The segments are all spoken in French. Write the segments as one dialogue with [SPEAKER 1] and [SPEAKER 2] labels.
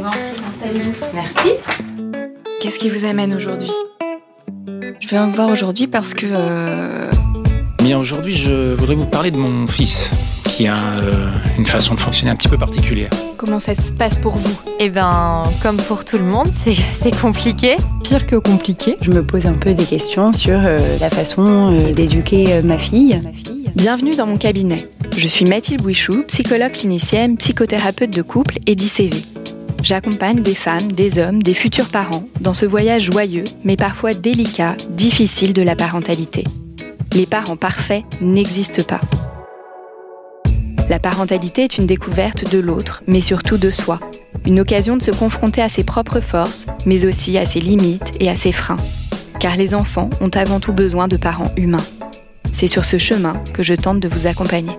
[SPEAKER 1] Vous en prie, installez-vous. Merci.
[SPEAKER 2] Qu'est-ce qui vous amène aujourd'hui? Je viens vous voir aujourd'hui parce que... euh,
[SPEAKER 3] Bien, aujourd'hui, je voudrais vous parler de mon fils, qui a euh, une façon de fonctionner un petit peu particulière.
[SPEAKER 2] comment ça se passe pour vous?
[SPEAKER 4] Eh ben, comme pour tout le monde, c'est c'est compliqué.
[SPEAKER 5] Pire que compliqué, je me pose un peu des questions sur euh, la façon euh, d'éduquer euh, ma fille.
[SPEAKER 2] Bienvenue dans mon cabinet. Je suis Mathilde Bouichou, psychologue clinicienne, psychothérapeute de couple et d'ICV. J'accompagne des femmes, des hommes, des futurs parents dans ce voyage joyeux, mais parfois délicat, difficile de la parentalité. Les parents parfaits n'existent pas. La parentalité est une découverte de l'autre, mais surtout de soi. Une occasion de se confronter à ses propres forces, mais aussi à ses limites et à ses freins. Car les enfants ont avant tout besoin de parents humains. C'est sur ce chemin que je tente de vous accompagner.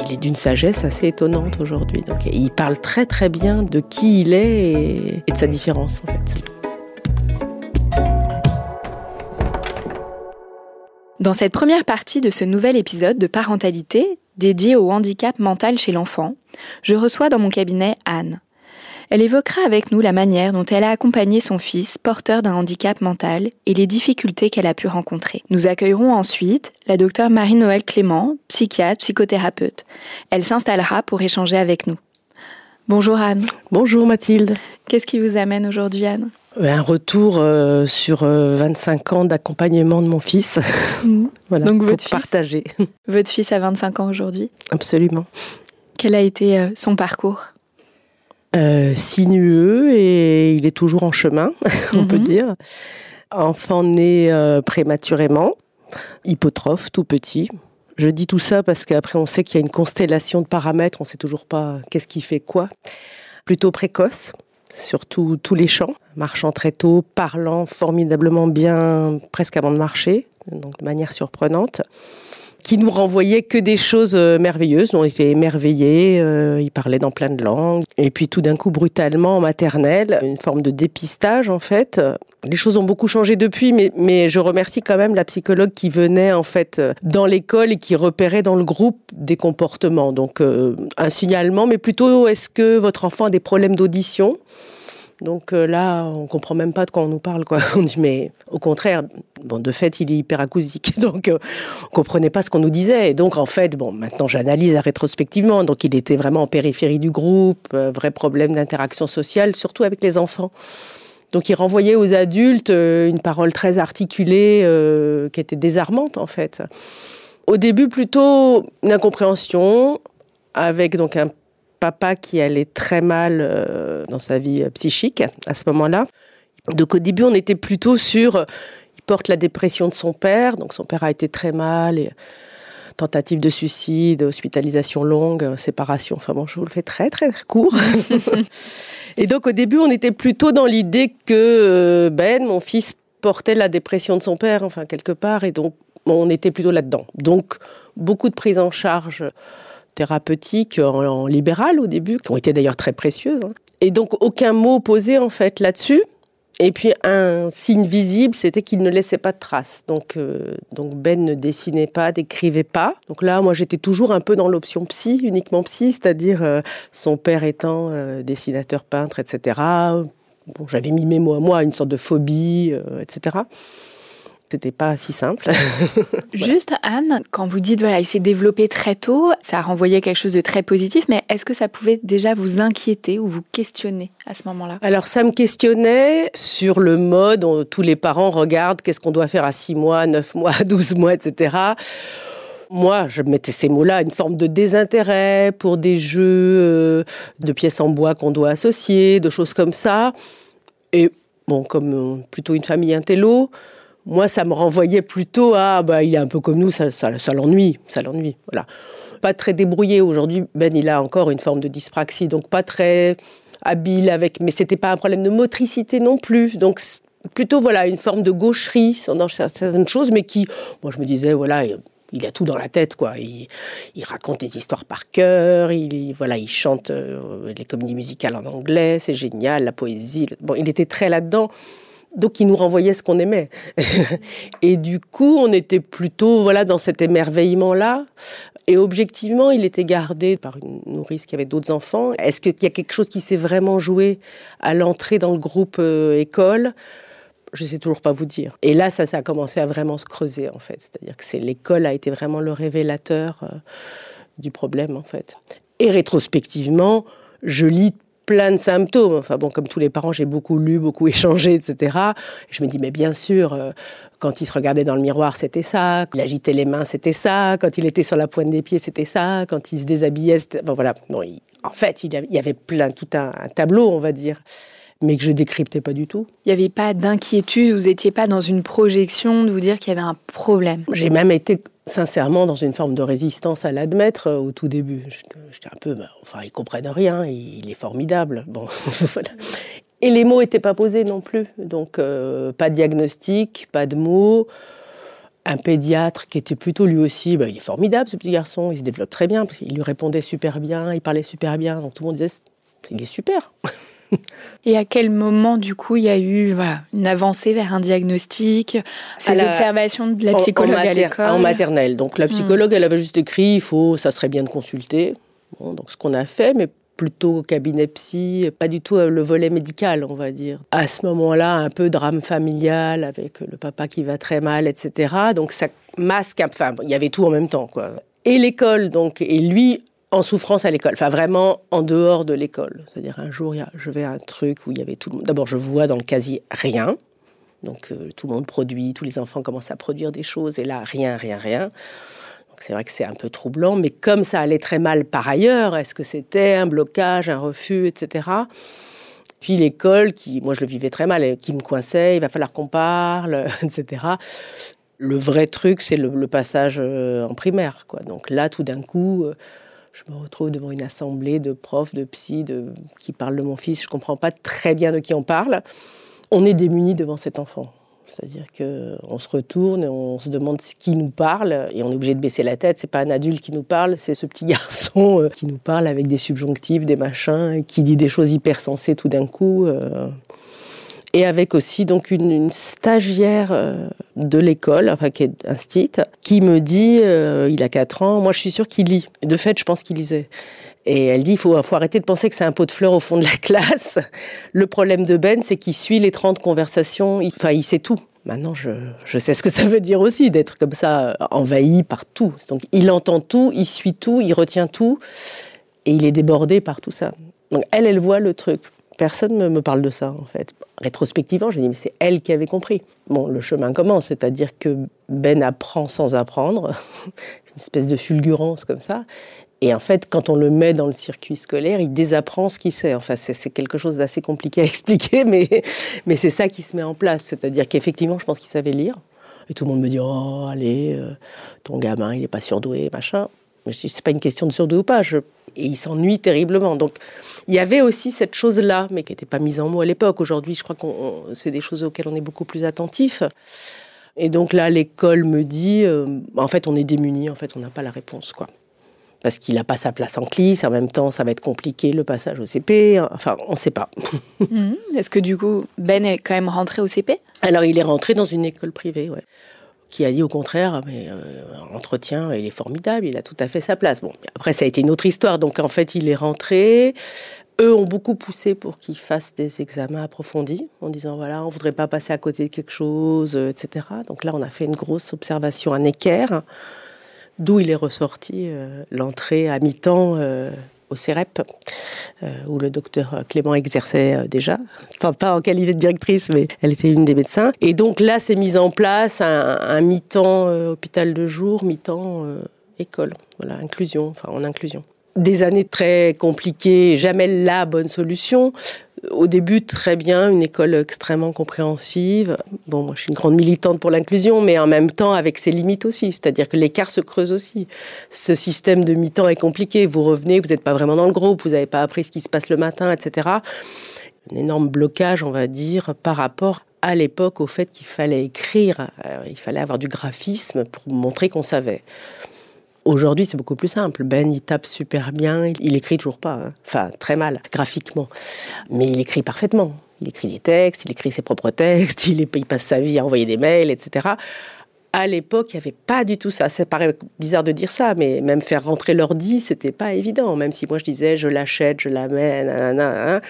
[SPEAKER 6] Il est d'une sagesse assez étonnante aujourd'hui. Il parle très très bien de qui il est et, et de sa différence en fait.
[SPEAKER 2] Dans cette première partie de ce nouvel épisode de parentalité, dédié au handicap mental chez l'enfant, je reçois dans mon cabinet Anne. Elle évoquera avec nous la manière dont elle a accompagné son fils porteur d'un handicap mental et les difficultés qu'elle a pu rencontrer. Nous accueillerons ensuite la docteure Marie-Noël Clément, psychiatre, psychothérapeute. Elle s'installera pour échanger avec nous. Bonjour Anne.
[SPEAKER 6] Bonjour Mathilde.
[SPEAKER 2] Qu'est-ce qui vous amène aujourd'hui Anne?
[SPEAKER 6] Un retour euh, sur euh, 25 ans d'accompagnement de mon fils. voilà,
[SPEAKER 2] Donc
[SPEAKER 6] pour
[SPEAKER 2] votre fils-
[SPEAKER 6] partager.
[SPEAKER 2] Votre fils a 25 ans aujourd'hui?
[SPEAKER 6] Absolument.
[SPEAKER 2] Quel a été euh, son parcours?
[SPEAKER 6] Euh, sinueux et il est toujours en chemin, on peut
[SPEAKER 2] Mhm.
[SPEAKER 6] dire. Enfant né euh, prématurément, hypotrophe, tout petit. Je dis tout ça parce qu'après on sait qu'il y a une constellation de paramètres, on sait toujours pas qu'est-ce qui fait quoi. Plutôt précoce, surtout tous les champs, marchant très tôt, parlant formidablement bien presque avant de marcher, donc de manière surprenante qui nous renvoyait que des choses euh, merveilleuses. On était émerveillés, euh, il parlait dans plein de langues. Et puis tout d'un coup, brutalement, en maternelle, une forme de dépistage en fait. Les choses ont beaucoup changé depuis, mais, mais je remercie quand même la psychologue qui venait en fait euh, dans l'école et qui repérait dans le groupe des comportements. Donc euh, un signalement, mais plutôt est-ce que votre enfant a des problèmes d'audition? Donc euh, là, on comprend même pas de quoi on nous parle, quoi. On dit mais au contraire, bon de fait, il est hyperacousique, donc euh, on comprenait pas ce qu'on nous disait. Donc en fait, bon, maintenant j'analyse rétrospectivement. Donc il était vraiment en périphérie du groupe, euh, vrai problème d'interaction sociale, surtout avec les enfants. Donc il renvoyait aux adultes euh, une parole très articulée qui était désarmante en fait. Au début plutôt une incompréhension avec donc un papa qui allait très mal euh, dans sa vie euh, psychique à ce moment-là. Donc au début, on était plutôt sur, euh, il porte la dépression de son père, donc son père a été très mal, et tentative de suicide, hospitalisation longue, séparation, enfin bon, je vous le fais très très court. et donc au début, on était plutôt dans l'idée que Ben, mon fils, portait la dépression de son père, enfin quelque part, et donc on était plutôt là-dedans. Donc beaucoup de prise en charge thérapeutiques en, libéral au début, qui ont été d'ailleurs très précieuses. hein. Et donc aucun mot posé en fait là-dessus. Et puis un signe visible, c'était qu'il ne laissait pas de traces. Donc, euh, donc Ben ne dessinait pas, n'écrivait pas. Donc là, moi, j'étais toujours un peu dans l'option psy, uniquement psy, c'est-à-dire euh, son père étant euh, dessinateur, peintre, etc. Bon, j'avais mis mes mots à moi, une sorte de phobie, etc. C'était pas si simple.
[SPEAKER 2] Juste, Anne, quand vous dites voilà, il s'est développé très tôt, ça a renvoyé quelque chose de très positif, mais est-ce que ça pouvait déjà vous inquiéter ou vous questionner à ce moment-là?
[SPEAKER 6] Alors ça me questionnait sur le mode, on- tous les parents regardent qu'est-ce qu'on doit faire à 6 mois, 9 mois, 12 mois, etc. Moi, je mettais ces mots-là, une forme de désintérêt pour des jeux euh, de pièces en bois qu'on doit associer, de choses comme ça. Et bon, comme euh, plutôt une famille intello, moi, ça me renvoyait plutôt à, bah, il est un peu comme nous, ça, ça, ça l'ennuie, ça l'ennuie, voilà. Pas très débrouillé aujourd'hui. Ben, il a encore une forme de dyspraxie, donc pas très habile avec, mais c'était pas un problème de motricité non plus. Donc plutôt voilà une forme de gaucherie dans certaines choses, mais qui, moi je me disais voilà. Il a tout dans la tête, quoi. Il, raconte des histoires par cœur. Il, voilà, il chante euh, les comédies musicales en anglais. C'est génial, la poésie. Bon, il était très là-dedans. Donc il nous renvoyait ce qu'on aimait. et du coup, on était plutôt voilà dans cet émerveillement là. Et objectivement, il était gardé par une nourrice qui avait d'autres enfants. Est-ce qu'il y a quelque chose qui s'est vraiment joué à l'entrée dans le groupe euh, école? Je sais toujours pas vous dire. Et là, ça, ça a commencé à vraiment se creuser, en fait. C'est-à-dire que c'est l'école a été vraiment le révélateur euh, du problème, en fait. Et rétrospectivement, je lis plein de symptômes. Enfin bon, comme tous les parents, j'ai beaucoup lu, beaucoup échangé, etc. je me dis, mais bien sûr, euh, quand il se regardait dans le miroir, c'était ça. Quand il agitait les mains, c'était ça. Quand il était sur la pointe des pieds, c'était ça. Quand il se déshabillait, c'était... Bon, voilà. en fait, il y avait plein, tout un, tableau, on va dire mais que je décryptais pas du tout.
[SPEAKER 2] Il n'y avait pas d'inquiétude, vous n'étiez pas dans une projection de vous dire qu'il y avait un problème.
[SPEAKER 6] J'ai même été sincèrement dans une forme de résistance à l'admettre euh, au tout début. J'étais un peu, bah, enfin, ils comprennent rien, il est formidable. Bon, Et les mots n'étaient pas posés non plus, donc euh, pas de diagnostic, pas de mots. Un pédiatre qui était plutôt lui aussi, bah, il est formidable ce petit garçon, il se développe très bien, parce qu'il lui répondait super bien, il parlait super bien, donc tout le monde disait, il est super.
[SPEAKER 2] Et à quel moment, du coup, il y a eu une avancée vers un diagnostic, ces observations de la psychologue à l'école
[SPEAKER 6] En maternelle. Donc la hmm. psychologue, elle avait juste écrit, il faut, ça serait bien de consulter. donc ce qu'on a fait, mais plutôt cabinet psy, pas du tout euh, le volet médical, on va dire. À ce moment-là, un peu drame familial avec le papa qui va très mal, etc. Donc ça masque, enfin, il y avait tout en même temps, quoi. Et l'école, donc, et lui, en souffrance à l'école, enfin vraiment en dehors de l'école. C'est-à-dire un jour, je vais à un truc où il y avait tout le monde. D'abord, je vois dans le casier rien. Donc euh, tout le monde produit, tous les enfants commencent à produire des choses, et là, rien, rien, rien. Donc c'est vrai que c'est un peu troublant, mais comme ça allait très mal par ailleurs, est-ce que c'était un blocage, un refus, etc. Puis l'école, moi je le vivais très mal, qui me coinçait, il va falloir qu'on parle, etc. Le vrai truc, c'est le, passage euh, en primaire. Donc là, tout d'un coup. Euh, je me retrouve devant une assemblée de profs, de psy, de, qui parlent de mon fils. Je ne comprends pas très bien de qui on parle. On est démunis devant cet enfant. C'est-à-dire qu'on se retourne et on se demande qui nous parle et on est obligé de baisser la tête. C'est pas un adulte qui nous parle, c'est ce petit garçon euh, qui nous parle avec des subjonctifs, des machins, qui dit des choses hyper sensées tout d'un coup. Euh et avec aussi donc une, stagiaire euh, de l'école, enfin qui est un stit, qui me dit, euh, il a 4 ans, moi je suis sûre qu'il lit. De fait, je pense qu'il lisait. Et elle dit, il faut, arrêter de penser que c'est un pot de fleurs au fond de la classe. Le problème de Ben, c'est qu'il suit les 30 conversations, enfin il sait tout. Maintenant, je, je, sais ce que ça veut dire aussi d'être comme ça, envahi par tout. Donc, il entend tout, il suit tout, il retient tout, et il est débordé par tout ça. Donc, elle, elle voit le truc. Personne ne me parle de ça, en fait. Rétrospectivement, je me dis, mais c'est elle qui avait compris. Bon, le chemin commence, c'est-à-dire que Ben apprend sans apprendre, une espèce de fulgurance comme ça. Et en fait, quand on le met dans le circuit scolaire, il désapprend ce qu'il sait. Enfin, c'est quelque chose d'assez compliqué à expliquer, mais, mais c'est ça qui se met en place. C'est-à-dire qu'effectivement, je pense qu'il savait lire. Et tout le monde me dit, oh, allez, euh, ton gamin, il n'est pas surdoué, machin. Je dis, c'est pas une question de surdoué ou pas. Je et il s'ennuie terriblement. Donc il y avait aussi cette chose-là, mais qui n'était pas mise en mots à l'époque. Aujourd'hui, je crois que c'est des choses auxquelles on est beaucoup plus attentif. Et donc là, l'école me dit, euh, en fait, on est démuni, en fait, on n'a pas la réponse, quoi. Parce qu'il n'a pas sa place en CLIS, en même temps, ça va être compliqué le passage au CP. Enfin, on ne sait pas.
[SPEAKER 2] Mhm. Est-ce que du coup, Ben est quand même rentré au CP
[SPEAKER 6] Alors, il est rentré dans une école privée, ouais qui a dit au contraire, mais euh, entretien, il est formidable, il a tout à fait sa place. Bon, après, ça a été une autre histoire. Donc, en fait, il est rentré. Eux ont beaucoup poussé pour qu'il fasse des examens approfondis, en disant voilà, on voudrait pas passer à côté de quelque chose, euh, etc. Donc là, on a fait une grosse observation à Necker, d'où il est ressorti euh, l'entrée à mi-temps au CEREP, euh, où le docteur Clément exerçait euh, déjà. Enfin, pas en qualité de directrice, mais elle était une des médecins. Et donc là, c'est mis en place un, mi-temps euh, hôpital de jour, mi-temps école. Voilà, inclusion, enfin en inclusion. Des années très compliquées, jamais la bonne solution. Au début très bien, une école extrêmement compréhensive. Bon, moi je suis une grande militante pour l'inclusion, mais en même temps avec ses limites aussi, c'est-à-dire que l'écart se creuse aussi. Ce système de mi-temps est compliqué, vous revenez, vous n'êtes pas vraiment dans le groupe, vous n'avez pas appris ce qui se passe le matin, etc. Un énorme blocage, on va dire, par rapport à l'époque au fait qu'il fallait écrire, euh, il fallait avoir du graphisme pour montrer qu'on savait. Aujourd'hui, c'est beaucoup plus simple. Ben, il tape super bien, il, écrit toujours pas, hein. enfin très mal graphiquement, mais il écrit parfaitement. Il écrit des textes, il écrit ses propres textes, il, passe sa vie à envoyer des mails, etc. À l'époque, il n'y avait pas du tout ça. Ça paraît bizarre de dire ça, mais même faire rentrer l'ordi, c'était pas évident. Même si moi je disais, je l'achète, je l'amène, hein.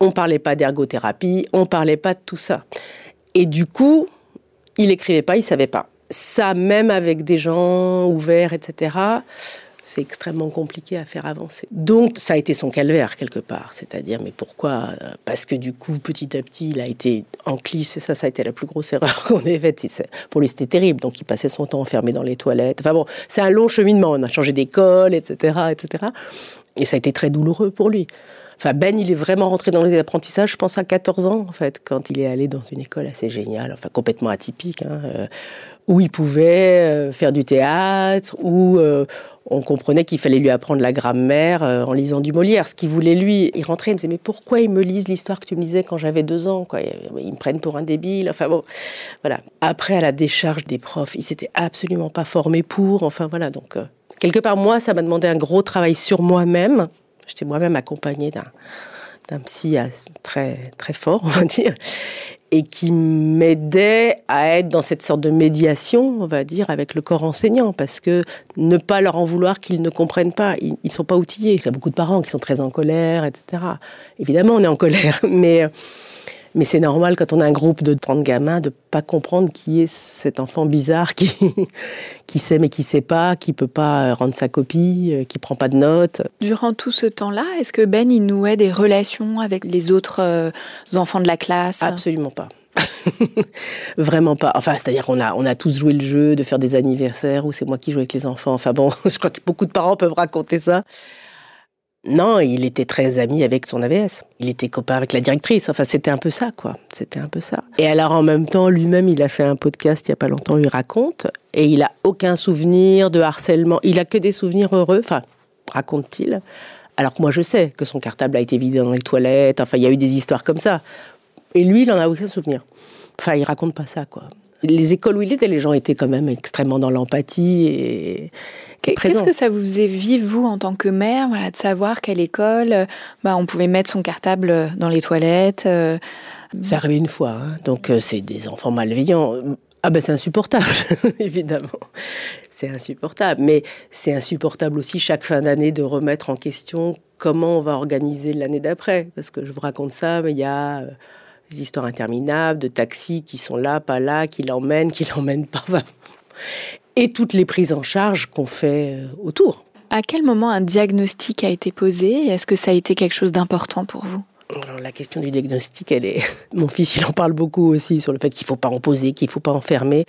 [SPEAKER 6] on parlait pas d'ergothérapie, on parlait pas de tout ça. Et du coup, il écrivait pas, il savait pas ça, même avec des gens ouverts, etc., c'est extrêmement compliqué à faire avancer. Donc, ça a été son calvaire quelque part. C'est-à-dire, mais pourquoi? Parce que du coup, petit à petit, il a été en et ça, ça a été la plus grosse erreur qu'on ait faite. Pour lui, c'était terrible. Donc, il passait son temps enfermé dans les toilettes. Enfin bon, c'est un long cheminement. On a changé d'école, etc., etc. Et ça a été très douloureux pour lui. Enfin, Ben, il est vraiment rentré dans les apprentissages, je pense, à 14 ans, en fait, quand il est allé dans une école assez géniale, enfin, complètement atypique. Hein, euh, où il pouvait euh, faire du théâtre, où euh, on comprenait qu'il fallait lui apprendre la grammaire euh, en lisant du Molière. Ce qu'il voulait lui, il rentrait, il me disait mais pourquoi ils me lisent l'histoire que tu me lisais quand j'avais deux ans quoi? Ils me prennent pour un débile. Enfin bon, voilà. Après à la décharge des profs, il s'était absolument pas formé pour. Enfin voilà donc quelque part moi ça m'a demandé un gros travail sur moi-même. J'étais moi-même accompagnée d'un d'un psy très très fort, on va dire et qui m'aidait à être dans cette sorte de médiation, on va dire, avec le corps enseignant, parce que ne pas leur en vouloir qu'ils ne comprennent pas, ils ne sont pas outillés. Il y a beaucoup de parents qui sont très en colère, etc. Évidemment, on est en colère, mais mais c'est normal quand on a un groupe de 30 gamins de pas comprendre qui est cet enfant bizarre qui, qui sait mais qui sait pas, qui peut pas rendre sa copie, euh, qui prend pas de notes.
[SPEAKER 2] Durant tout ce temps-là, est-ce que Ben il nouait des relations avec les autres euh, enfants de la classe?
[SPEAKER 6] Absolument pas. Vraiment pas. Enfin, c'est-à-dire qu'on a, on a tous joué le jeu de faire des anniversaires où c'est moi qui joue avec les enfants. Enfin bon, je crois que beaucoup de parents peuvent raconter ça. Non, il était très ami avec son AVS. Il était copain avec la directrice. Enfin, c'était un peu ça, quoi. C'était un peu ça. Et alors, en même temps, lui-même, il a fait un podcast il y a pas longtemps il raconte. Et il a aucun souvenir de harcèlement. Il a que des souvenirs heureux. Enfin, raconte-t-il. Alors que moi, je sais que son cartable a été vidé dans les toilettes. Enfin, il y a eu des histoires comme ça. Et lui, il en a aucun souvenir. Enfin, il raconte pas ça, quoi. Les écoles où il était, les gens étaient quand même extrêmement dans l'empathie et
[SPEAKER 2] Qu'est-ce que ça vous faisait vivre, vous, en tant que mère, voilà, de savoir qu'à l'école, euh, bah, on pouvait mettre son cartable euh, dans les toilettes euh,
[SPEAKER 6] C'est arrivé une fois, hein. donc c'est des enfants malveillants. Ah ben c'est insupportable, évidemment. C'est insupportable. Mais c'est insupportable aussi chaque fin d'année de remettre en question comment on va organiser l'année d'après. Parce que je vous raconte ça, mais il y a des histoires interminables de taxis qui sont là, pas là, qui l'emmènent, qui l'emmènent pas et toutes les prises en charge qu'on fait euh, autour.
[SPEAKER 2] À quel moment un diagnostic a été posé Est-ce que ça a été quelque chose d'important pour vous?
[SPEAKER 6] Alors, la question du diagnostic, elle est. Mon fils, il en parle beaucoup aussi sur le fait qu'il ne faut pas en poser, qu'il ne faut pas enfermer.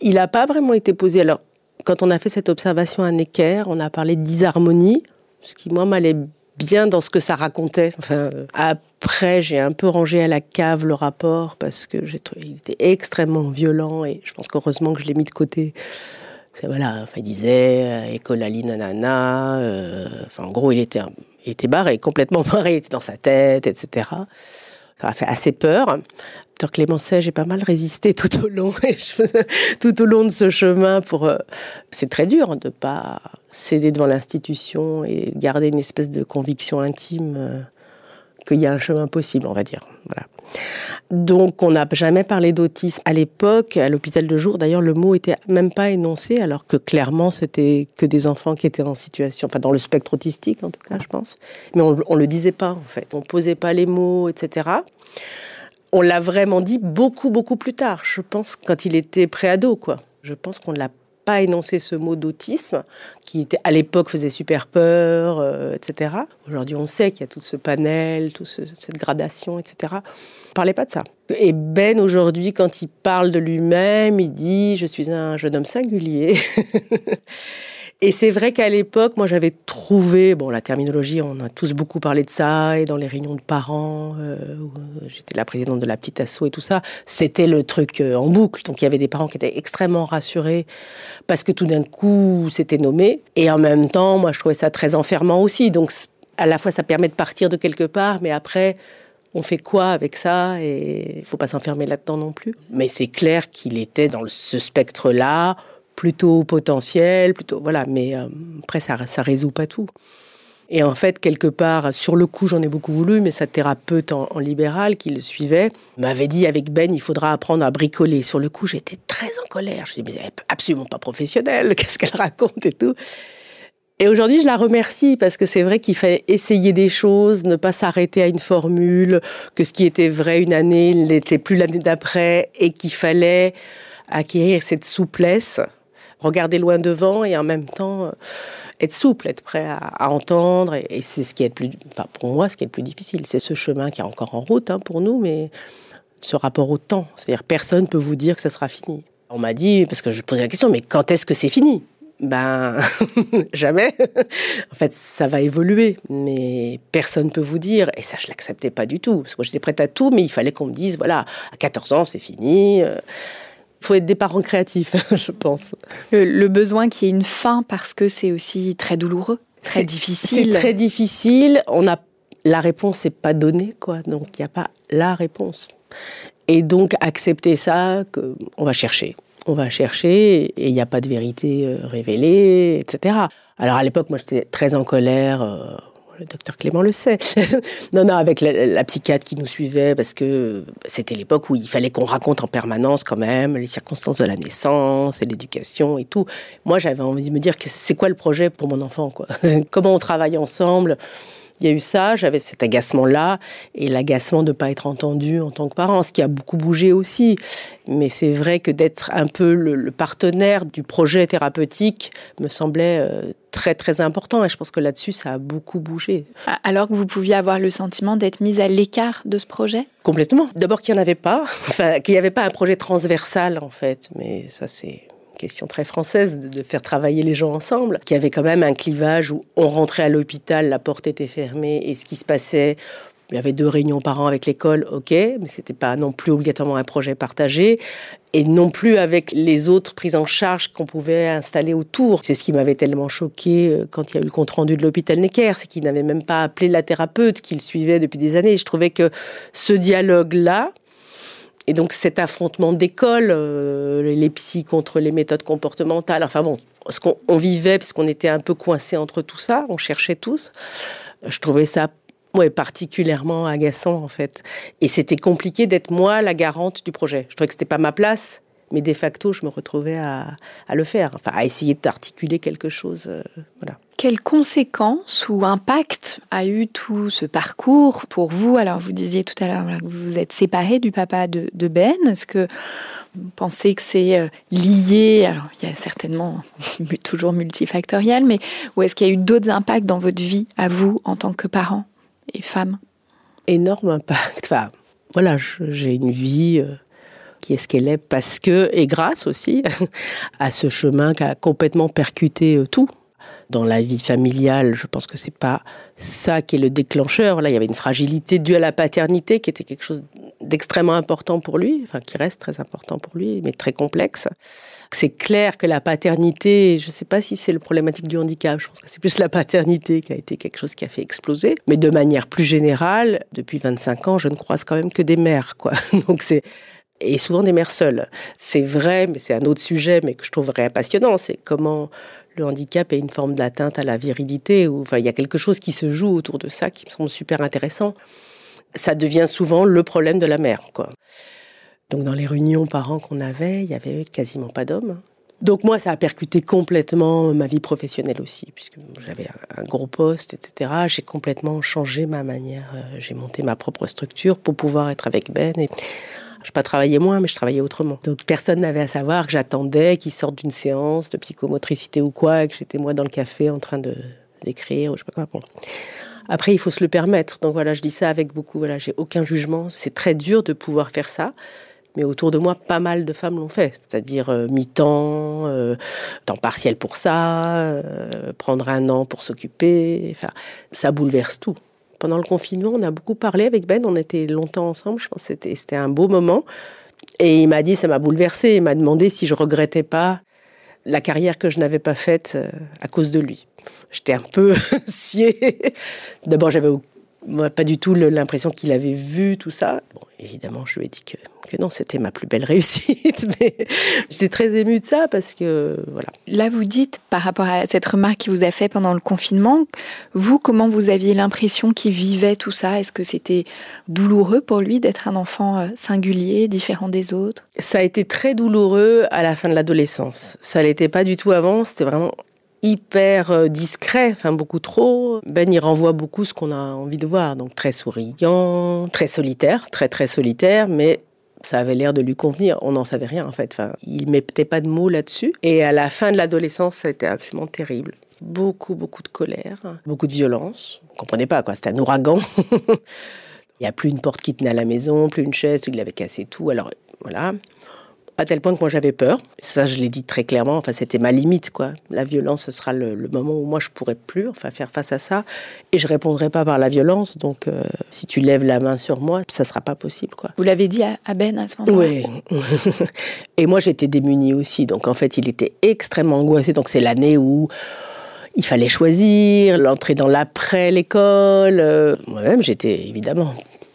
[SPEAKER 6] Il n'a pas vraiment été posé. Alors, quand on a fait cette observation à Necker, on a parlé de disharmonie, ce qui, moi, m'allait bien dans ce que ça racontait. Après, j'ai un peu rangé à la cave le rapport parce que j'ai il était extrêmement violent et je pense qu'heureusement que je l'ai mis de côté voilà, enfin, il disait euh, écolaline nanana. Euh, enfin, en gros, il était, il était barré, complètement barré, il était dans sa tête, etc. Ça m'a fait assez peur. Docteur Clémencet, j'ai pas mal résisté tout au long, tout au long de ce chemin. Pour, euh, c'est très dur de pas céder devant l'institution et garder une espèce de conviction intime euh, qu'il y a un chemin possible, on va dire. Donc, on n'a jamais parlé d'autisme à l'époque. À l'hôpital de jour, d'ailleurs, le mot était même pas énoncé, alors que clairement, c'était que des enfants qui étaient en situation, enfin, dans le spectre autistique, en tout cas, je pense. Mais on, ne le disait pas, en fait. On posait pas les mots, etc. On l'a vraiment dit beaucoup, beaucoup plus tard. Je pense quand il était préado, quoi. Je pense qu'on l'a pas énoncé ce mot d'autisme, qui était, à l'époque faisait super peur, euh, etc. Aujourd'hui, on sait qu'il y a tout ce panel, toute cette gradation, etc. On parlait pas de ça. Et Ben, aujourd'hui, quand il parle de lui-même, il dit « Je suis un jeune homme singulier ». Et c'est vrai qu'à l'époque, moi j'avais trouvé, bon la terminologie, on a tous beaucoup parlé de ça, et dans les réunions de parents, euh, j'étais la présidente de la petite asso et tout ça, c'était le truc euh, en boucle. Donc il y avait des parents qui étaient extrêmement rassurés parce que tout d'un coup c'était nommé. Et en même temps, moi je trouvais ça très enfermant aussi. Donc à la fois ça permet de partir de quelque part, mais après on fait quoi avec ça? Et il faut pas s'enfermer là-dedans non plus. Mais c'est clair qu'il était dans ce spectre-là plutôt potentiel, plutôt voilà. Mais euh, après, ça ça résout pas tout. Et en fait, quelque part, sur le coup, j'en ai beaucoup voulu, mais sa thérapeute en, libéral qui le suivait m'avait dit avec Ben, il faudra apprendre à bricoler. Sur le coup, j'étais très en colère. Je me disais, mais absolument pas professionnelle, qu'est-ce qu'elle raconte et tout. Et aujourd'hui, je la remercie parce que c'est vrai qu'il fallait essayer des choses, ne pas s'arrêter à une formule, que ce qui était vrai une année n'était plus l'année d'après et qu'il fallait acquérir cette souplesse regarder loin devant et en même temps euh, être souple, être prêt à, entendre. Et, c'est ce qui est le plus, enfin pour moi, ce qui est le plus difficile. C'est ce chemin qui est encore en route hein, pour nous, mais ce rapport au temps. C'est-à-dire, personne ne peut vous dire que ça sera fini. On m'a dit, parce que je posais la question, mais quand est-ce que c'est fini? Ben, jamais. en fait, ça va évoluer, mais personne ne peut vous dire. Et ça, je l'acceptais pas du tout. Parce que moi, j'étais prête à tout, mais il fallait qu'on me dise, voilà, à 14 ans, c'est fini. Il faut être des parents créatifs, je pense.
[SPEAKER 2] Le, besoin qu'il y ait une fin parce que c'est aussi très douloureux, très difficile.
[SPEAKER 6] C'est très difficile. On a la réponse n'est pas donnée, quoi. Donc il n'y a pas la réponse. Et donc accepter ça, que on va chercher, on va chercher, et il n'y a pas de vérité euh, révélée, etc. Alors à l'époque, moi j'étais très en colère. Euh, le docteur Clément le sait. non, non, avec la, psychiatre qui nous suivait, parce que c'était l'époque où il fallait qu'on raconte en permanence quand même les circonstances de la naissance et l'éducation et tout. Moi, j'avais envie de me dire c'est quoi le projet pour mon enfant, quoi? Comment on travaille ensemble? Il y a eu ça, j'avais cet agacement-là, et l'agacement de ne pas être entendu en tant que parent, ce qui a beaucoup bougé aussi. Mais c'est vrai que d'être un peu le, partenaire du projet thérapeutique me semblait euh, très très important, et je pense que là-dessus, ça a beaucoup bougé.
[SPEAKER 2] Alors que vous pouviez avoir le sentiment d'être mise à l'écart de ce projet?
[SPEAKER 6] Complètement. D'abord qu'il n'y en avait pas, enfin, qu'il n'y avait pas un projet transversal, en fait, mais ça c'est question très française de faire travailler les gens ensemble, qu'il y avait quand même un clivage où on rentrait à l'hôpital, la porte était fermée et ce qui se passait il y avait deux réunions par an avec l'école, ok, mais c'était pas non plus obligatoirement un projet partagé et non plus avec les autres prises en charge qu'on pouvait installer autour. C'est ce qui m'avait tellement choqué euh, quand il y a eu le compte rendu de l'hôpital Necker, c'est qu'il n'avait même pas appelé la thérapeute qu'il suivait depuis des années. Je trouvais que ce dialogue-là, et donc cet affrontement d'école, euh, les psys contre les méthodes comportementales, enfin bon, ce qu'on vivait, parce qu'on était un peu coincés entre tout ça, on cherchait tous, je trouvais ça ouais, particulièrement agaçant en fait. Et c'était compliqué d'être moi la garante du projet. Je trouvais que c'était pas ma place, mais de facto, je me retrouvais à, le faire, enfin à essayer d'articuler quelque chose. Euh, voilà.
[SPEAKER 2] Quelles conséquences ou impact a eu tout ce parcours pour vous? Alors, vous disiez tout à l'heure que vous vous êtes séparé du papa de, Ben. Est-ce que vous pensez que c'est euh, lié? Alors, il y a certainement toujours multifactoriel, mais ou est-ce qu'il y a eu d'autres impacts dans votre vie à vous en tant que parent et femme?
[SPEAKER 6] Énorme impact. Enfin, voilà, j'ai une vie. Euh, qui est ce qu'elle est parce que, et grâce aussi à ce chemin qui a complètement percuté euh, tout dans la vie familiale, je pense que c'est pas ça qui est le déclencheur. Là, il y avait une fragilité due à la paternité qui était quelque chose d'extrêmement important pour lui, enfin qui reste très important pour lui, mais très complexe. C'est clair que la paternité, je ne sais pas si c'est le problématique du handicap, je pense que c'est plus la paternité qui a été quelque chose qui a fait exploser. Mais de manière plus générale, depuis 25 ans, je ne croise quand même que des mères, quoi. Donc c'est et souvent des mères seules. C'est vrai, mais c'est un autre sujet, mais que je trouverais passionnant, c'est comment le handicap est une forme d'atteinte à la virilité, ou enfin, il y a quelque chose qui se joue autour de ça qui me semble super intéressant. Ça devient souvent le problème de la mère. Donc dans les réunions parents qu'on avait, il y avait quasiment pas d'hommes. Donc moi, ça a percuté complètement ma vie professionnelle aussi, puisque j'avais un gros poste, etc. J'ai complètement changé ma manière. Euh, j'ai monté ma propre structure pour pouvoir être avec Ben. Et je pas travaillé moins, mais je travaillais autrement. Donc personne n'avait à savoir que j'attendais qu'il sorte d'une séance de psychomotricité ou quoi, que j'étais moi dans le café en train de d'écrire ou je sais pas quoi. Après, il faut se le permettre. Donc voilà, je dis ça avec beaucoup. Voilà, j'ai aucun jugement. C'est très dur de pouvoir faire ça, Mais autour de moi, pas mal de femmes l'ont fait, c'est-à-dire euh, mi-temps, euh, temps partiel pour ça, euh, prendre un an pour s'occuper. Enfin, ça bouleverse tout. Pendant le confinement, on a beaucoup parlé avec Ben, on était longtemps ensemble, je pense que c'était, un beau moment. Et il m'a dit, ça m'a bouleversé, il m'a demandé si je regrettais pas la carrière que je n'avais pas faite à cause de lui. J'étais un peu sciée. D'abord, j'avais moi, pas du tout l'impression qu'il avait vu tout ça. Bon, évidemment, je lui ai dit que, que non, c'était ma plus belle réussite, mais j'étais très émue de ça parce que, voilà.
[SPEAKER 2] Là, vous dites, par rapport à cette remarque qu'il vous a fait pendant le confinement, vous, comment vous aviez l'impression qu'il vivait tout ça? Est-ce que c'était douloureux pour lui d'être un enfant euh, singulier, différent des autres?
[SPEAKER 6] Ça a été très douloureux à la fin de l'adolescence. Ça l'était pas du tout avant, c'était vraiment hyper euh, discret, enfin beaucoup trop. Ben, il renvoie beaucoup ce qu'on a envie de voir, donc très souriant, très solitaire, très très solitaire, mais ça avait l'air de lui convenir. On n'en savait rien en fait. Enfin, il mettait pas de mots là-dessus. Et à la fin de l'adolescence, ça a été absolument terrible. Beaucoup, beaucoup de colère, beaucoup de violence. On comprenait pas quoi. C'était un ouragan. il n'y a plus une porte qui tenait à la maison, plus une chaise. Il avait cassé tout. Alors voilà à tel point que moi j'avais peur. Ça, je l'ai dit très clairement. Enfin, c'était ma limite, quoi. La violence, ce sera le, moment où moi je pourrais plus, enfin, faire face à ça, et je répondrai pas par la violence. Donc, euh, si tu lèves la main sur moi, ça sera pas possible, quoi.
[SPEAKER 2] Vous l'avez dit à Ben à ce moment-là?
[SPEAKER 6] Oui. et moi, j'étais démunie aussi. Donc, en fait, il était extrêmement angoissé. Donc, c'est l'année où il fallait choisir l'entrée dans l'après l'école. Euh, moi-même, j'étais évidemment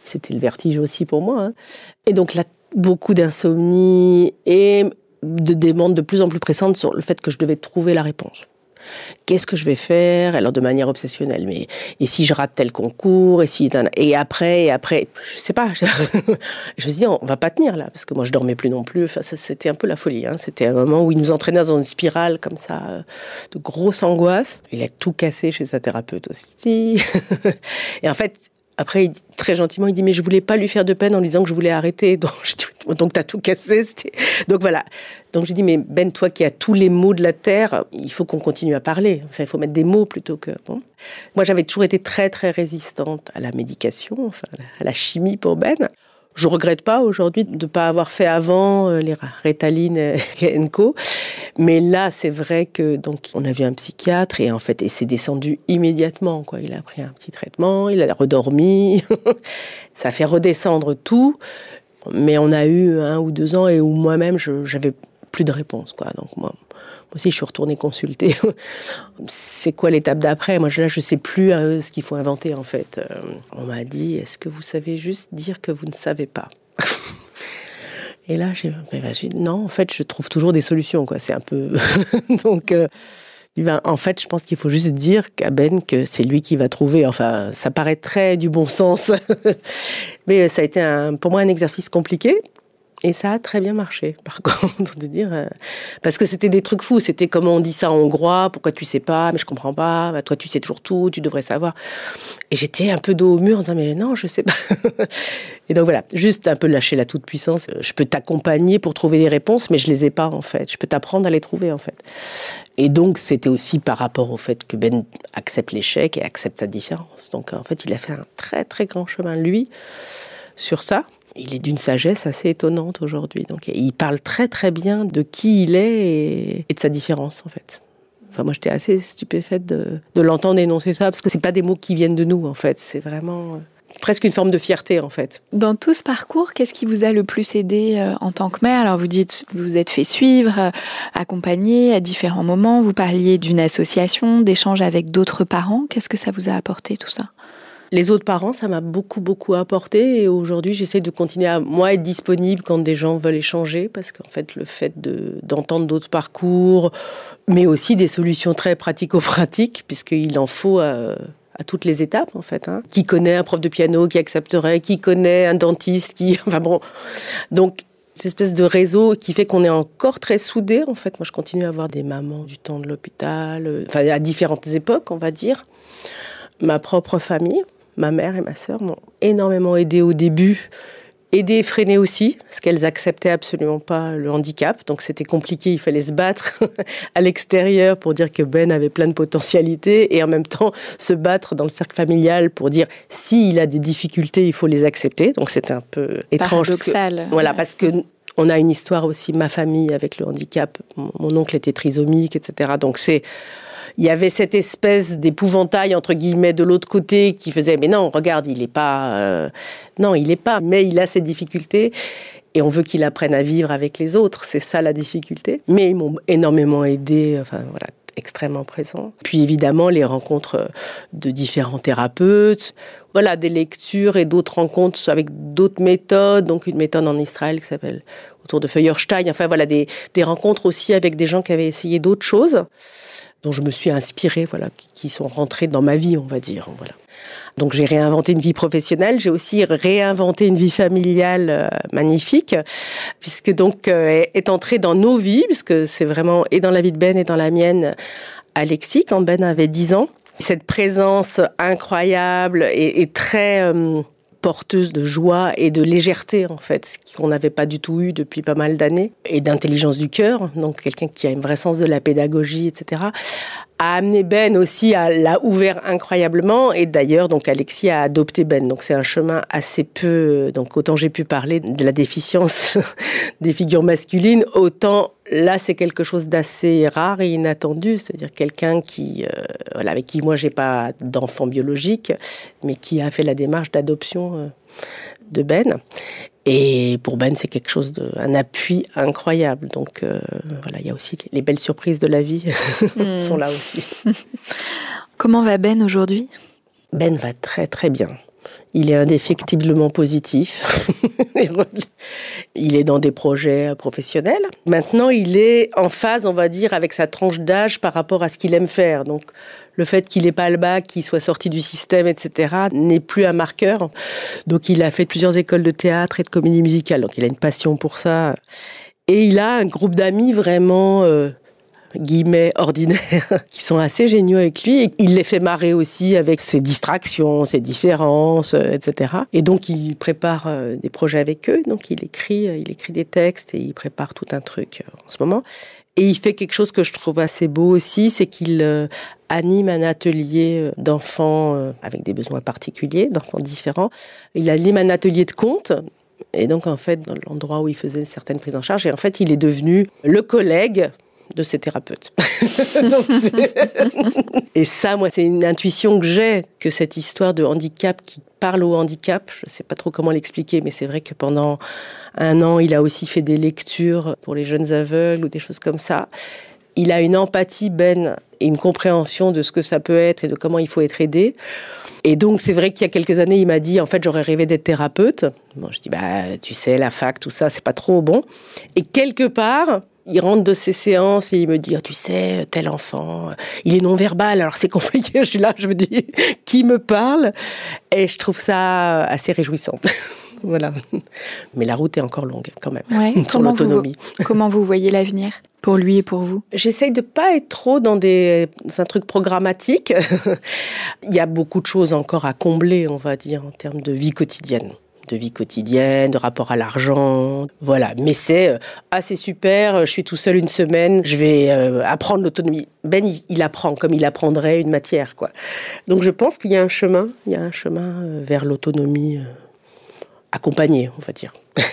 [SPEAKER 6] c'était le vertige aussi pour moi. Hein. Et donc la beaucoup d'insomnie et de demandes de plus en plus pressantes sur le fait que je devais trouver la réponse. Qu'est-ce que je vais faire? Alors de manière obsessionnelle, mais et si je rate tel concours? Et si et après et après, je sais pas. je me suis dit on va pas tenir là parce que moi je dormais plus non plus. Enfin, c'était un peu la folie. Hein. C'était un moment où il nous entraînait dans une spirale comme ça euh, de grosse angoisse. Il a tout cassé chez sa thérapeute aussi. et en fait, après, très gentiment, il dit mais je voulais pas lui faire de peine en lui disant que je voulais arrêter. Donc, t'as tout cassé. Donc voilà. Donc je dis mais Ben, toi qui as tous les mots de la terre, il faut qu'on continue à parler. Enfin, il faut mettre des mots plutôt que bon. Moi, j'avais toujours été très très résistante à la médication, enfin à la chimie pour Ben. Je regrette pas aujourd'hui de ne pas avoir fait avant euh, les Rétaline et Co. Mais là, c'est vrai que donc on a vu un psychiatre et en fait, et c'est descendu immédiatement. Quoi, il a pris un petit traitement, il a redormi, ça fait redescendre tout. Mais on a eu un ou deux ans et où moi-même, je j'avais plus de réponse. Quoi. Donc moi, moi aussi, je suis retournée consulter. c'est quoi l'étape d'après? Moi, là, je sais plus euh, ce qu'il faut inventer, en fait. Euh, on m'a dit, est-ce que vous savez juste dire que vous ne savez pas? Et là, j'ai dit, non, en fait, je trouve toujours des solutions, quoi. C'est un peu... Donc... Euh, en fait, je pense qu'il faut juste dire qu'à Ben que c'est lui qui va trouver. Enfin, ça paraît très du bon sens, mais ça a été pour moi un exercice compliqué et ça a très bien marché, par contre, de dire. Euh, parce que c'était des trucs fous. C'était comment on dit ça en hongrois, pourquoi tu sais pas, mais je comprends pas, bah, toi tu sais toujours tout, tu devrais savoir. Et j'étais un peu dos au mur en disant, mais non, je sais pas. et donc voilà, juste un peu lâcher la toute-puissance. Je peux t'accompagner pour trouver des réponses, mais je les ai pas en fait. Je peux t'apprendre à les trouver en fait. Et donc c'était aussi par rapport au fait que Ben accepte l'échec et accepte sa différence. Donc en fait, il a fait un très très grand chemin, lui, sur ça il est d'une sagesse assez étonnante aujourd'hui. Donc, il parle très très bien de qui il est et, de sa différence en fait. Enfin, moi, j'étais assez stupéfaite de, l'entendre énoncer ça parce que c'est pas des mots qui viennent de nous en fait. C'est vraiment euh, presque une forme de fierté en fait.
[SPEAKER 2] Dans tout ce parcours, qu'est-ce qui vous a le plus aidé euh, en tant que mère? Alors vous dites, vous vous êtes fait suivre, euh, accompagner à différents moments. Vous parliez d'une association, d'échanges avec d'autres parents. Qu'est-ce que ça vous a apporté tout ça?
[SPEAKER 6] Les autres parents, ça m'a beaucoup, beaucoup apporté. Et aujourd'hui, j'essaie de continuer à, moi, être disponible quand des gens veulent échanger. Parce qu'en fait, le fait d'entendre d'autres parcours, mais aussi des solutions très pratico-pratiques, puisqu'il en faut à, toutes les étapes, en fait. Hein. Qui connaît un prof de piano qui accepterait, qui connaît un dentiste, qui. Enfin bon. Donc, cette espèce de réseau qui fait qu'on est encore très soudés. En fait, moi, je continue à avoir des mamans du temps de l'hôpital, euh, à différentes époques, on va dire. Ma propre famille ma mère et ma sœur m'ont énormément aidé au début aidé, freiné aussi, parce qu'elles acceptaient absolument pas le handicap. Donc c'était compliqué, il fallait se battre à l'extérieur pour dire que Ben avait plein de potentialités et en même temps se battre dans le cercle familial pour dire s'il a des difficultés, il faut les accepter. Donc c'était un peu étrange.
[SPEAKER 2] Paradoxal.
[SPEAKER 6] voilà, parce que on a une histoire aussi, ma famille avec le handicap. Mon oncle était trisomique, etc. Donc c'est il y avait cette espèce d'épouvantail entre guillemets de l'autre côté qui faisait mais non regarde il n'est pas euh, non il n'est pas mais il a ses difficultés et on veut qu'il apprenne à vivre avec les autres c'est ça la difficulté mais ils m'ont énormément aidé enfin voilà extrêmement présent. Puis évidemment les rencontres de différents thérapeutes, voilà des lectures et d'autres rencontres avec d'autres méthodes, donc une méthode en Israël qui s'appelle autour de Feuerstein, enfin voilà des, des rencontres aussi avec des gens qui avaient essayé d'autres choses dont je me suis inspirée, voilà, qui sont rentrés dans ma vie, on va dire. Voilà. Donc j'ai réinventé une vie professionnelle, j'ai aussi réinventé une vie familiale euh, magnifique, puisque donc euh, est entrée dans nos vies, puisque c'est vraiment et dans la vie de Ben et dans la mienne, Alexis, quand Ben avait 10 ans. Cette présence incroyable et, très... Euh, porteuse de joie et de légèreté en fait, ce qu'on n'avait pas du tout eu depuis pas mal d'années, et d'intelligence du cœur, donc quelqu'un qui a un vrai sens de la pédagogie, etc a amené Ben aussi à l'a ouvert incroyablement et d'ailleurs donc Alexis a adopté Ben. Donc c'est un chemin assez peu donc autant j'ai pu parler de la déficience des figures masculines autant là c'est quelque chose d'assez rare et inattendu c'est-à-dire quelqu'un qui euh, voilà avec qui moi j'ai pas d'enfant biologique mais qui a fait la démarche d'adoption euh, de Ben et pour Ben, c'est quelque chose de, un appui incroyable. Donc euh, voilà, il y a aussi les belles surprises de la vie hmm. sont là aussi.
[SPEAKER 2] Comment va Ben aujourd'hui?
[SPEAKER 6] Ben va très très bien. Il est indéfectiblement positif. il est dans des projets professionnels. Maintenant, il est en phase, on va dire, avec sa tranche d'âge par rapport à ce qu'il aime faire. Donc, le fait qu'il n'ait pas le bac, qu'il soit sorti du système, etc., n'est plus un marqueur. Donc il a fait plusieurs écoles de théâtre et de comédie musicale, donc il a une passion pour ça. Et il a un groupe d'amis vraiment... Euh, guillemets ordinaires qui sont assez géniaux avec lui il les fait marrer aussi avec ses distractions, ses différences, euh, etc. Et donc il prépare euh, des projets avec eux, donc il écrit, il écrit des textes et il prépare tout un truc en ce moment. Et il fait quelque chose que je trouve assez beau aussi, c'est qu'il euh, anime un atelier euh, d'enfants euh, avec des besoins particuliers, d'enfants différents. Il anime un atelier de contes. Et donc, en fait, dans l'endroit où il faisait une certaine prise en charge, et en fait, il est devenu le collègue de ses thérapeutes. et ça, moi, c'est une intuition que j'ai, que cette histoire de handicap qui parle au handicap, je ne sais pas trop comment l'expliquer, mais c'est vrai que pendant un an, il a aussi fait des lectures pour les jeunes aveugles ou des choses comme ça. Il a une empathie, Ben, et une compréhension de ce que ça peut être et de comment il faut être aidé. Et donc, c'est vrai qu'il y a quelques années, il m'a dit, en fait, j'aurais rêvé d'être thérapeute. Bon, je dis, bah, tu sais, la fac, tout ça, c'est pas trop bon. Et quelque part, il rentre de ses séances et il me dit, oh, tu sais, tel enfant, il est non-verbal, alors c'est compliqué. Je suis là, je me dis, qui me parle? Et je trouve ça assez réjouissant. voilà. Mais la route est encore longue quand même sur l'autonomie.
[SPEAKER 2] comment vous voyez l'avenir pour lui et pour vous?
[SPEAKER 6] J'essaye de pas être trop dans des un truc programmatique. Il y a beaucoup de choses encore à combler, on va dire, en termes de vie quotidienne de vie quotidienne, de rapport à l'argent, voilà. Mais c'est euh, c'est super, je suis tout seul une semaine, je vais euh, apprendre l'autonomie. Ben il, apprend comme il apprendrait une matière quoi. Donc je pense qu'il y a un chemin, il y a un chemin euh, vers l'autonomie accompagné, on va dire.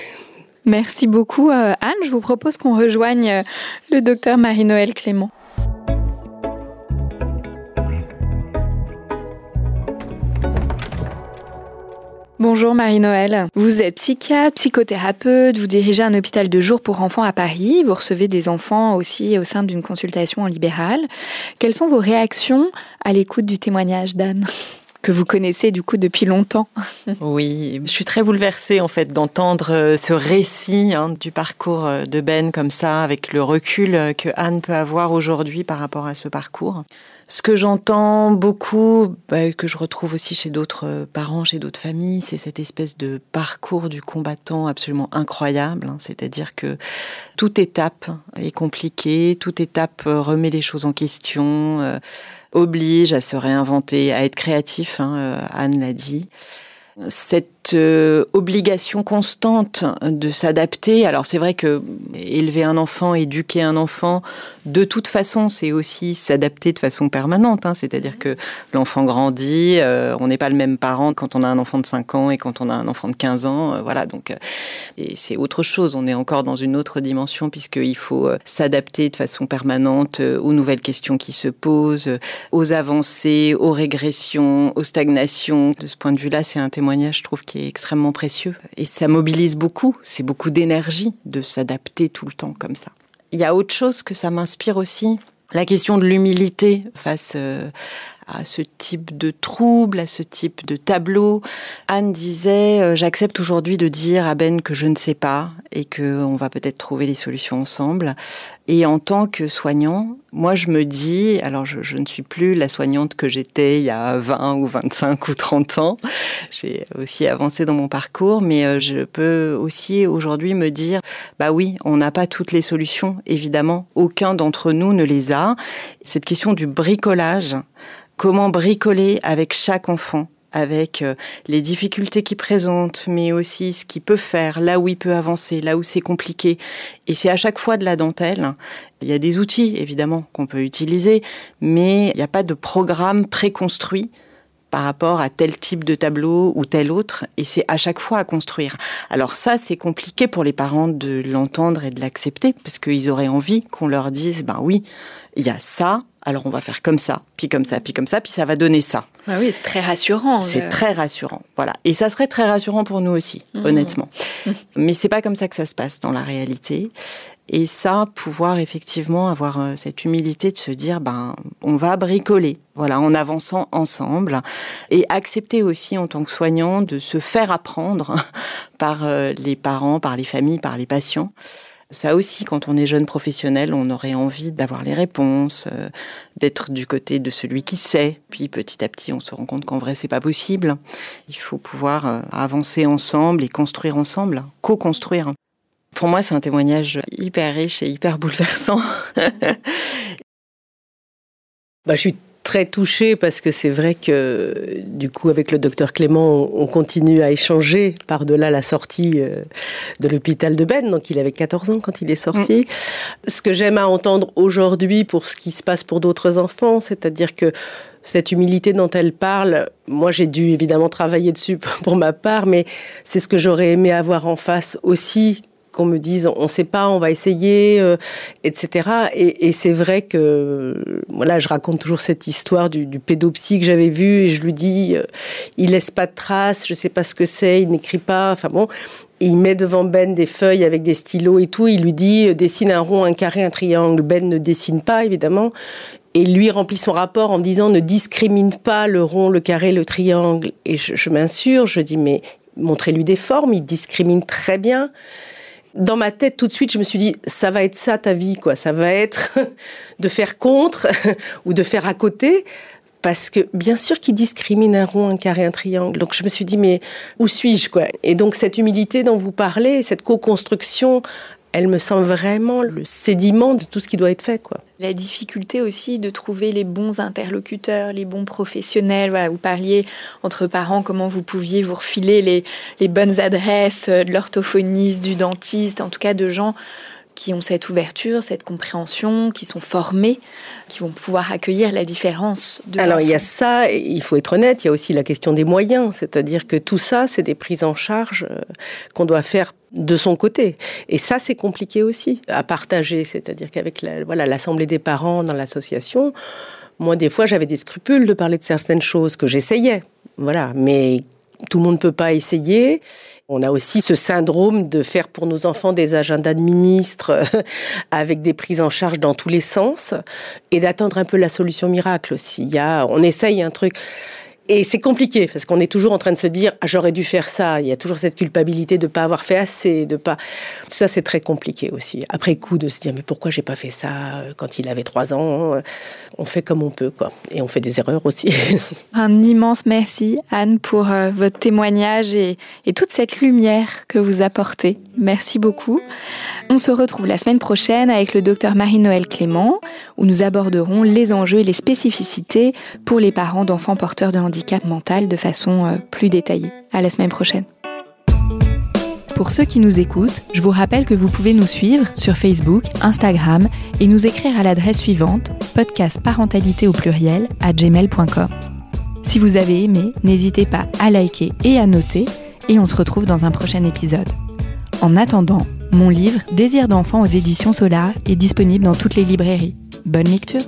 [SPEAKER 2] Merci beaucoup euh, Anne. Je vous propose qu'on rejoigne euh, le docteur Marie-Noël Clément. Bonjour Marie-Noël. Vous êtes psychiatre, psychothérapeute, vous dirigez un hôpital de jour pour enfants à Paris, vous recevez des enfants aussi au sein d'une consultation en libéral. Quelles sont vos réactions à l'écoute du témoignage d'Anne que vous connaissez du coup depuis longtemps?
[SPEAKER 7] oui, je suis très bouleversée en fait d'entendre euh, ce récit hein, du parcours euh, de Ben comme ça, avec le recul euh, que Anne peut avoir aujourd'hui par rapport à ce parcours. Ce que j'entends beaucoup, bah, que je retrouve aussi chez d'autres parents, chez d'autres familles, c'est cette espèce de parcours du combattant absolument incroyable. Hein. C'est-à-dire que toute étape est compliquée, toute étape remet les choses en question oblige à se réinventer, à être créatif, hein, euh, Anne l'a dit. Euh, obligation constante de s'adapter. Alors c'est vrai que élever un enfant, éduquer un enfant, de toute façon, c'est aussi s'adapter de façon permanente. Hein. C'est-à-dire que l'enfant grandit, euh, on n'est pas le même parent quand on a un enfant de 5 ans et quand on a un enfant de 15 ans. Euh, voilà, donc c'est autre chose. On est encore dans une autre dimension puisqu'il faut s'adapter de façon permanente aux nouvelles questions qui se posent, aux avancées, aux régressions, aux stagnations. De ce point de vue-là, c'est un témoignage, je trouve, qui extrêmement précieux. Et ça mobilise beaucoup. C'est beaucoup d'énergie de s'adapter tout le temps comme ça. Il y a autre chose que ça m'inspire aussi. La question de l'humilité face euh, à ce type de trouble, à ce type de tableau. Anne disait euh, J'accepte aujourd'hui de dire à Ben que je ne sais pas et qu'on va peut-être trouver les solutions ensemble. Et en tant que soignant, moi je me dis, alors je, je ne suis plus la soignante que j'étais il y a 20 ou 25 ou 30 ans, j'ai aussi avancé dans mon parcours, mais euh, je peux aussi aujourd'hui me dire, bah oui, on n'a pas toutes les solutions, évidemment, aucun d'entre nous ne les a. Cette question du bricolage, comment bricoler avec chaque enfant avec euh, les difficultés qu'il présente, mais aussi ce qu'il peut faire, là où il peut avancer, là où c'est compliqué. Et c'est à chaque fois de la dentelle. Il y a des outils, évidemment, qu'on peut utiliser, mais il n'y a pas de programme préconstruit par rapport à tel type de tableau ou tel autre, et c'est à chaque fois à construire. Alors ça, c'est compliqué pour les parents de l'entendre et de l'accepter, parce qu'ils auraient envie qu'on leur dise, ben oui, il y a ça, alors on va faire comme ça, puis comme ça, puis comme ça, puis ça va donner ça.
[SPEAKER 2] Ah oui, c'est très rassurant.
[SPEAKER 7] C'est très rassurant, voilà. Et ça serait très rassurant pour nous aussi, mmh. honnêtement. Mais c'est pas comme ça que ça se passe dans la réalité. Et ça, pouvoir effectivement avoir euh, cette humilité de se dire, ben, on va bricoler, voilà, en avançant ensemble, et accepter aussi en tant que soignant de se faire apprendre par euh, les parents, par les familles, par les patients. Ça aussi, quand on est jeune professionnel, on aurait envie d'avoir les réponses, euh, d'être du côté de celui qui sait. Puis petit à petit, on se rend compte qu'en vrai, c'est pas possible. Il faut pouvoir euh, avancer ensemble et construire ensemble, co-construire. Pour moi, c'est un témoignage hyper riche et hyper bouleversant.
[SPEAKER 6] bah, je suis très touchée parce que c'est vrai que du coup avec le docteur Clément on continue à échanger par-delà la sortie euh, de l'hôpital de Ben donc il avait 14 ans quand il est sorti. Mm. Ce que j'aime à entendre aujourd'hui pour ce qui se passe pour d'autres enfants, c'est-à-dire que cette humilité dont elle parle, moi j'ai dû évidemment travailler dessus pour ma part, mais c'est ce que j'aurais aimé avoir en face aussi qu'on me dise on ne sait pas, on va essayer, euh, etc. Et, c'est vrai que voilà, je raconte toujours cette histoire du, pédopsie que j'avais vu et je lui dis euh, il laisse pas de traces, je sais pas ce que c'est, il n'écrit pas, enfin bon. il met devant Ben des feuilles avec des stylos et tout. Il lui dit euh, dessine un rond, un carré, un triangle. Ben ne dessine pas évidemment et lui remplit son rapport en disant ne discrimine pas le rond, le carré, le triangle. Et je, je m'insurge, je dis mais montrez-lui des formes, il discrimine très bien dans ma tête, tout de suite, je me suis dit, ça va être ça ta vie, quoi. Ça va être de faire contre ou de faire à côté. Parce que bien sûr qu'il discrimine un rond, un carré, un triangle. Donc je me suis dit, mais où suis-je, quoi? Et donc cette humilité dont vous parlez, cette co-construction elle me semble vraiment le sédiment de tout ce qui doit être fait. Quoi.
[SPEAKER 2] La difficulté aussi de trouver les bons interlocuteurs, les bons professionnels. vous parliez entre parents comment vous pouviez vous refiler les, les bonnes adresses de l'orthophoniste, du dentiste, en tout cas de gens qui ont cette ouverture, cette compréhension, qui sont formés, qui vont pouvoir accueillir la différence. De
[SPEAKER 6] Alors il y a ça, il faut être honnête, il y a aussi la question des moyens, c'est-à-dire que tout ça, c'est des prises en charge euh, qu'on doit faire de son côté. Et ça, c'est compliqué aussi à partager, c'est-à-dire qu'avec la, voilà l'assemblée des parents dans l'association, moi des fois j'avais des scrupules de parler de certaines choses que j'essayais, voilà, mais tout le monde ne peut pas essayer. On a aussi ce syndrome de faire pour nos enfants des agendas de ministres avec des prises en charge dans tous les sens et d'attendre un peu la solution miracle aussi. Il y a, on essaye un truc. Et c'est compliqué parce qu'on est toujours en train de se dire ah, j'aurais dû faire ça. Il y a toujours cette culpabilité de ne pas avoir fait assez, de pas. Ça c'est très compliqué aussi. Après coup de se dire mais pourquoi j'ai pas fait ça euh, quand il avait trois ans. Euh, on fait comme on peut quoi et on fait des erreurs aussi.
[SPEAKER 2] Un immense merci Anne pour euh, votre témoignage et, et toute cette lumière que vous apportez. Merci beaucoup. On se retrouve la semaine prochaine avec le docteur Marie-Noël Clément où nous aborderons les enjeux et les spécificités pour les parents d'enfants porteurs de handicap mental de façon euh, plus détaillée. À la semaine prochaine. Pour ceux qui nous écoutent, je vous rappelle que vous pouvez nous suivre sur Facebook, Instagram et nous écrire à l'adresse suivante podcastparentalité au pluriel à gmail.com. Si vous avez aimé, n'hésitez pas à liker et à noter et on se retrouve dans un prochain épisode. En attendant, mon livre Désir d'enfant aux éditions Solar est disponible dans toutes les librairies. Bonne lecture